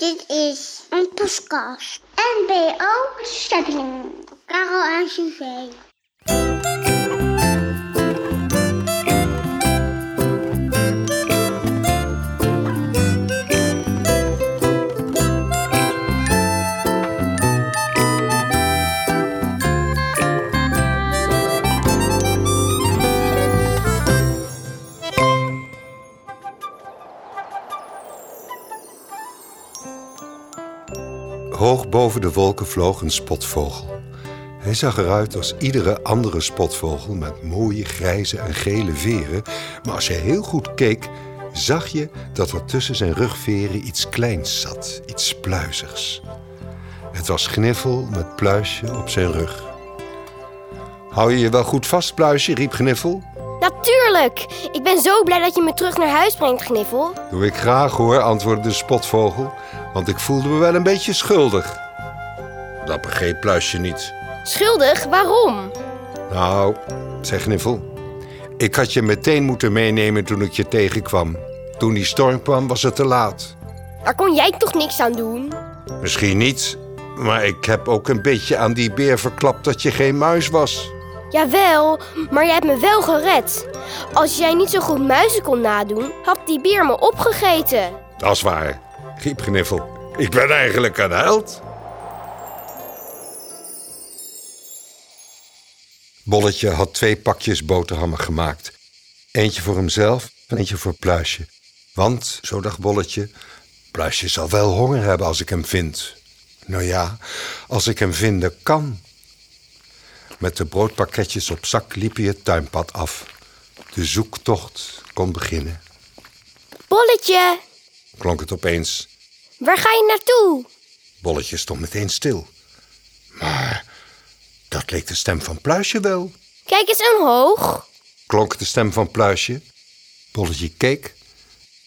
Dit is een podcast. NBO Stepping. Karel en Suzee. Hoog boven de wolken vloog een spotvogel. Hij zag eruit als iedere andere spotvogel met mooie grijze en gele veren, maar als je heel goed keek, zag je dat er tussen zijn rugveren iets kleins zat, iets pluizigs. Het was Gniffel met Pluisje op zijn rug. Hou je je wel goed vast, Pluisje? riep Gniffel. Natuurlijk! Ik ben zo blij dat je me terug naar huis brengt, Gniffel. Doe ik graag hoor, antwoordde de spotvogel, want ik voelde me wel een beetje schuldig. Dat begreep Pluisje niet. Schuldig? Waarom? Nou, zei Gniffel, ik had je meteen moeten meenemen toen ik je tegenkwam. Toen die storm kwam, was het te laat. Daar kon jij toch niks aan doen? Misschien niet, maar ik heb ook een beetje aan die beer verklapt dat je geen muis was. Jawel, maar jij hebt me wel gered. Als jij niet zo goed muizen kon nadoen, had die beer me opgegeten. Dat is waar, riep Gniffel. Ik ben eigenlijk een held. Bolletje had twee pakjes boterhammen gemaakt. Eentje voor hemzelf en eentje voor Pluisje. Want, zo dacht Bolletje, Pluisje zal wel honger hebben als ik hem vind. Nou ja, als ik hem vinden kan. Met de broodpakketjes op zak liep hij het tuinpad af. De zoektocht kon beginnen. Bolletje, Klonk het opeens. Waar ga je naartoe? Bolletje stond meteen stil. Maar dat leek de stem van Pluisje wel. Kijk eens omhoog. klonk de stem van Pluisje. Bolletje keek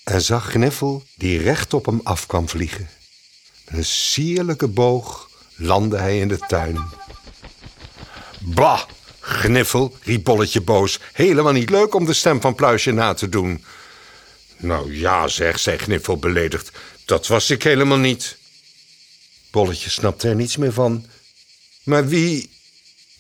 en zag Gniffel die recht op hem af kwam vliegen. Met een sierlijke boog landde hij in de tuin. Bah, Gniffel, riep Bolletje boos. Helemaal niet leuk om de stem van Pluisje na te doen. Nou ja, zeg, zei Gniffel beledigd. Dat was ik helemaal niet. Bolletje snapte er niets meer van. Maar wie,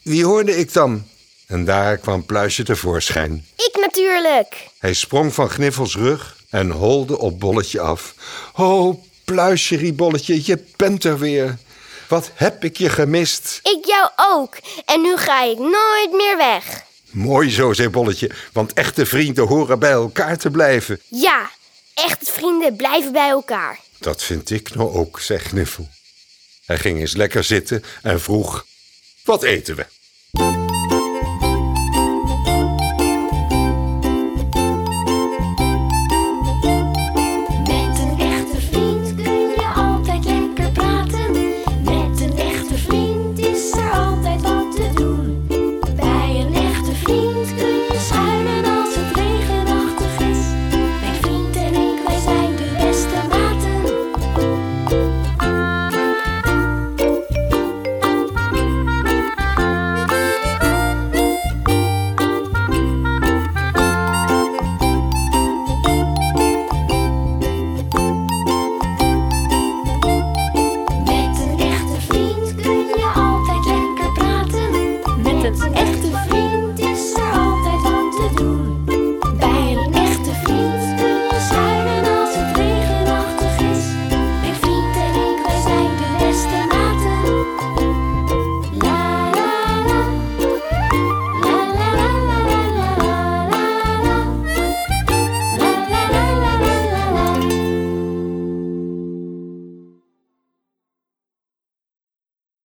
wie hoorde ik dan? En daar kwam Pluisje tevoorschijn. Ik natuurlijk. Hij sprong van Gniffels rug en holde op Bolletje af. Oh, Pluisje, riep Bolletje, je bent er weer. Wat heb ik je gemist. Ik jou ook. En nu ga ik nooit meer weg. Mooi zo, zei Bolletje, want echte vrienden horen bij elkaar te blijven. Ja, echte vrienden blijven bij elkaar. Dat vind ik nou ook, zei Gniffel. Hij ging eens lekker zitten en vroeg, wat eten we?